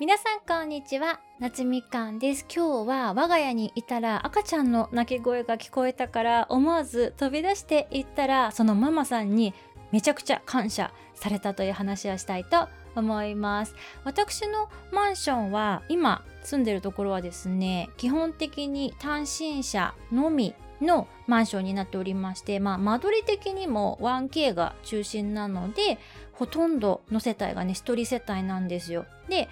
皆さんこんにちは。夏みかんです。今日は我が家にいたら赤ちゃんの泣き声が聞こえたから思わず飛び出していったらそのママさんにめちゃくちゃ感謝されたという話をしたいと思います。私のマンションは今住んでるところはですね基本的に単身者のみのマンションになっておりまして、まあ、間取り的にも 1K が中心なのでほとんどの世帯がね一人世帯なんですよ。で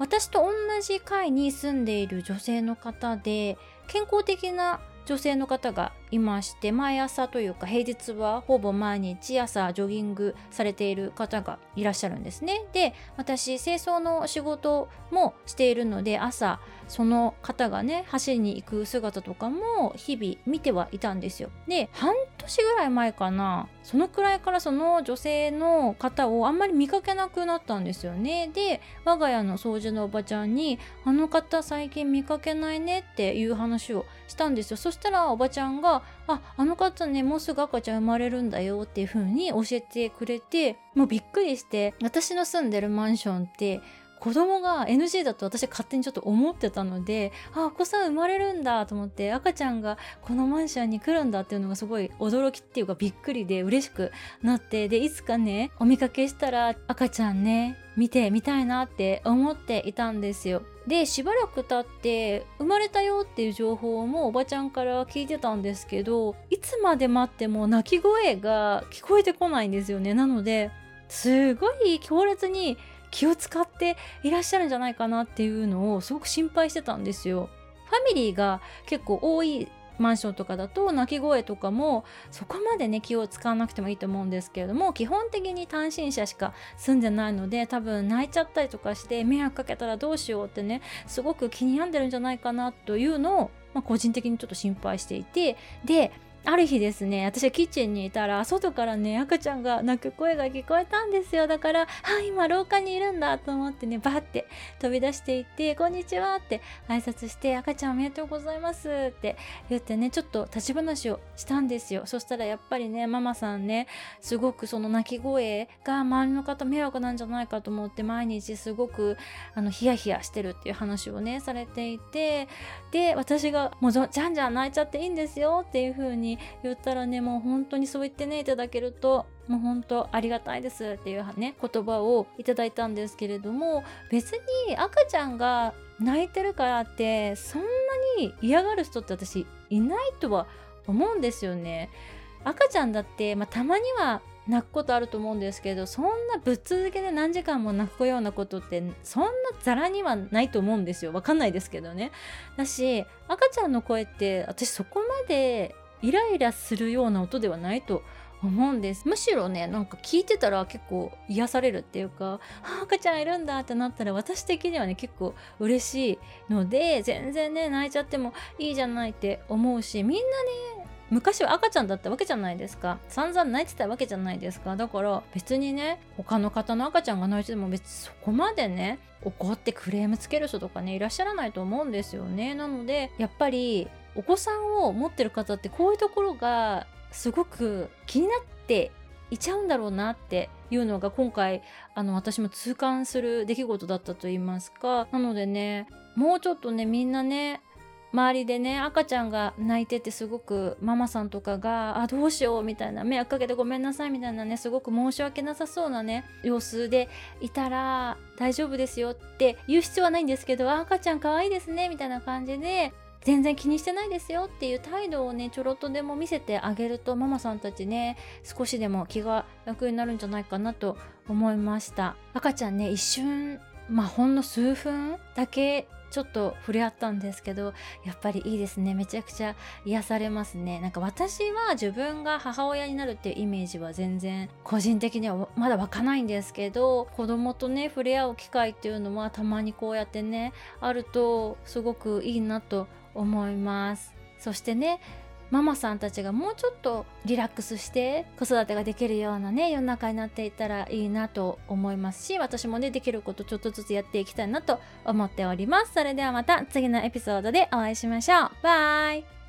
私と同じ階に住んでいる女性の方で健康的な女性の方がいまして毎朝というか平日はほぼ毎日朝ジョギングされている方がいらっしゃるんですね。で私清掃の仕事もしているので朝その方がね走りに行く姿とかも日々見てはいたんですよ。で半年ぐらい前かなそのくらいからその女性の方をあんまり見かけなくなったんですよね。で我が家の掃除のおばちゃんに「あの方最近見かけないね」っていう話をしたんですよ。そしたらおばちゃんがああの方ねもうすぐ赤ちゃん生まれるんだよっていう風に教えてくれてもうびっくりして私の住んでるマンションって子供が NG だと私勝手にちょっと思ってたのであお子さん生まれるんだと思って赤ちゃんがこのマンションに来るんだっていうのがすごい驚きっていうかびっくりで嬉しくなってでいつかねお見かけしたら赤ちゃんね見てみたいなって思っていたんですよ。でしばらく経って生まれたよっていう情報もおばちゃんから聞いてたんですけどいつまで待っても泣き声が聞こえてこないんですよねなのですごい強烈に気を使っていらっしゃるんじゃないかなっていうのをすごく心配してたんですよ。ファミリーが結構多いマンションとかだと鳴き声とかもそこまでね気を使わなくてもいいと思うんですけれども基本的に単身者しか住んでないので多分泣いちゃったりとかして迷惑かけたらどうしようってねすごく気に病んでるんじゃないかなというのを、まあ、個人的にちょっと心配していて。である日ですね私はキッチンにいたら外からね赤ちゃんが泣く声が聞こえたんですよ。だからあ今廊下にいるんだと思ってねバーって飛び出していって「こんにちは」って挨拶して「赤ちゃんおめでとうございます」って言ってねちょっと立ち話をしたんですよ。そしたらやっぱりねママさんねすごくその泣き声が周りの方迷惑なんじゃないかと思って毎日すごくあのヒヤヒヤしてるっていう話をねされていてで私が「もうじゃんじゃん泣いちゃっていいんですよ」っていう風にに言ったらねもう本当にそう言ってねいただけるともう本当ありがたいですっていうね言葉をいただいたんですけれども別に赤ちゃんが泣いてるからってそんなに嫌がる人って私いないとは思うんですよね。赤ちゃんだって、まあ、たまには泣くことあると思うんですけどそんなぶっ続けで何時間も泣くようなことってそんなザラにはないと思うんですよわかんないですけどねだし赤ちゃんの声って私そこまでイライラするような音ではないと思うんです。むしろねなんか聞いてたら結構癒されるっていうか赤ちゃんいるんだってなったら私的にはね結構嬉しいので全然ね泣いちゃってもいいじゃないって思うしみんなね昔は赤ちゃんだったわけじゃないですか。散々泣いてたわけじゃないですか。だから別にね他の方の赤ちゃんが泣いてても別にそこまでね怒ってクレームつける人とかねいらっしゃらないと思うんですよね。なのでやっぱりお子さんを持ってる方ってこういうところがすごく気になっていちゃうんだろうなっていうのが今回あの私も痛感する出来事だったと言いますか。なのでねもうちょっとねみんなね周りでね赤ちゃんが泣いててすごくママさんとかがあどうしようみたいな迷惑かけてごめんなさいみたいなねすごく申し訳なさそうなね様子でいたら大丈夫ですよって言う必要はないんですけど赤ちゃん可愛いですねみたいな感じで全然気にしてないですよっていう態度をねちょろっとでも見せてあげるとママさんたちね少しでも気が楽になるんじゃないかなと思いました。赤ちゃんね一瞬まあほんの数分だけちょっと触れ合ったんですけどやっぱりいいですね。めちゃくちゃ癒されますね。なんか私は自分が母親になるっていうイメージは全然個人的にはまだ湧かないんですけど子供とね触れ合う機会っていうのはたまにこうやってねあるとすごくいいなと思います。そしてねママさんたちがもうちょっとリラックスして子育てができるようなね世の中になっていったらいいなと思いますし私もねできることちょっとずつやっていきたいなと思っております。それではまた次のエピソードでお会いしましょう。バイ。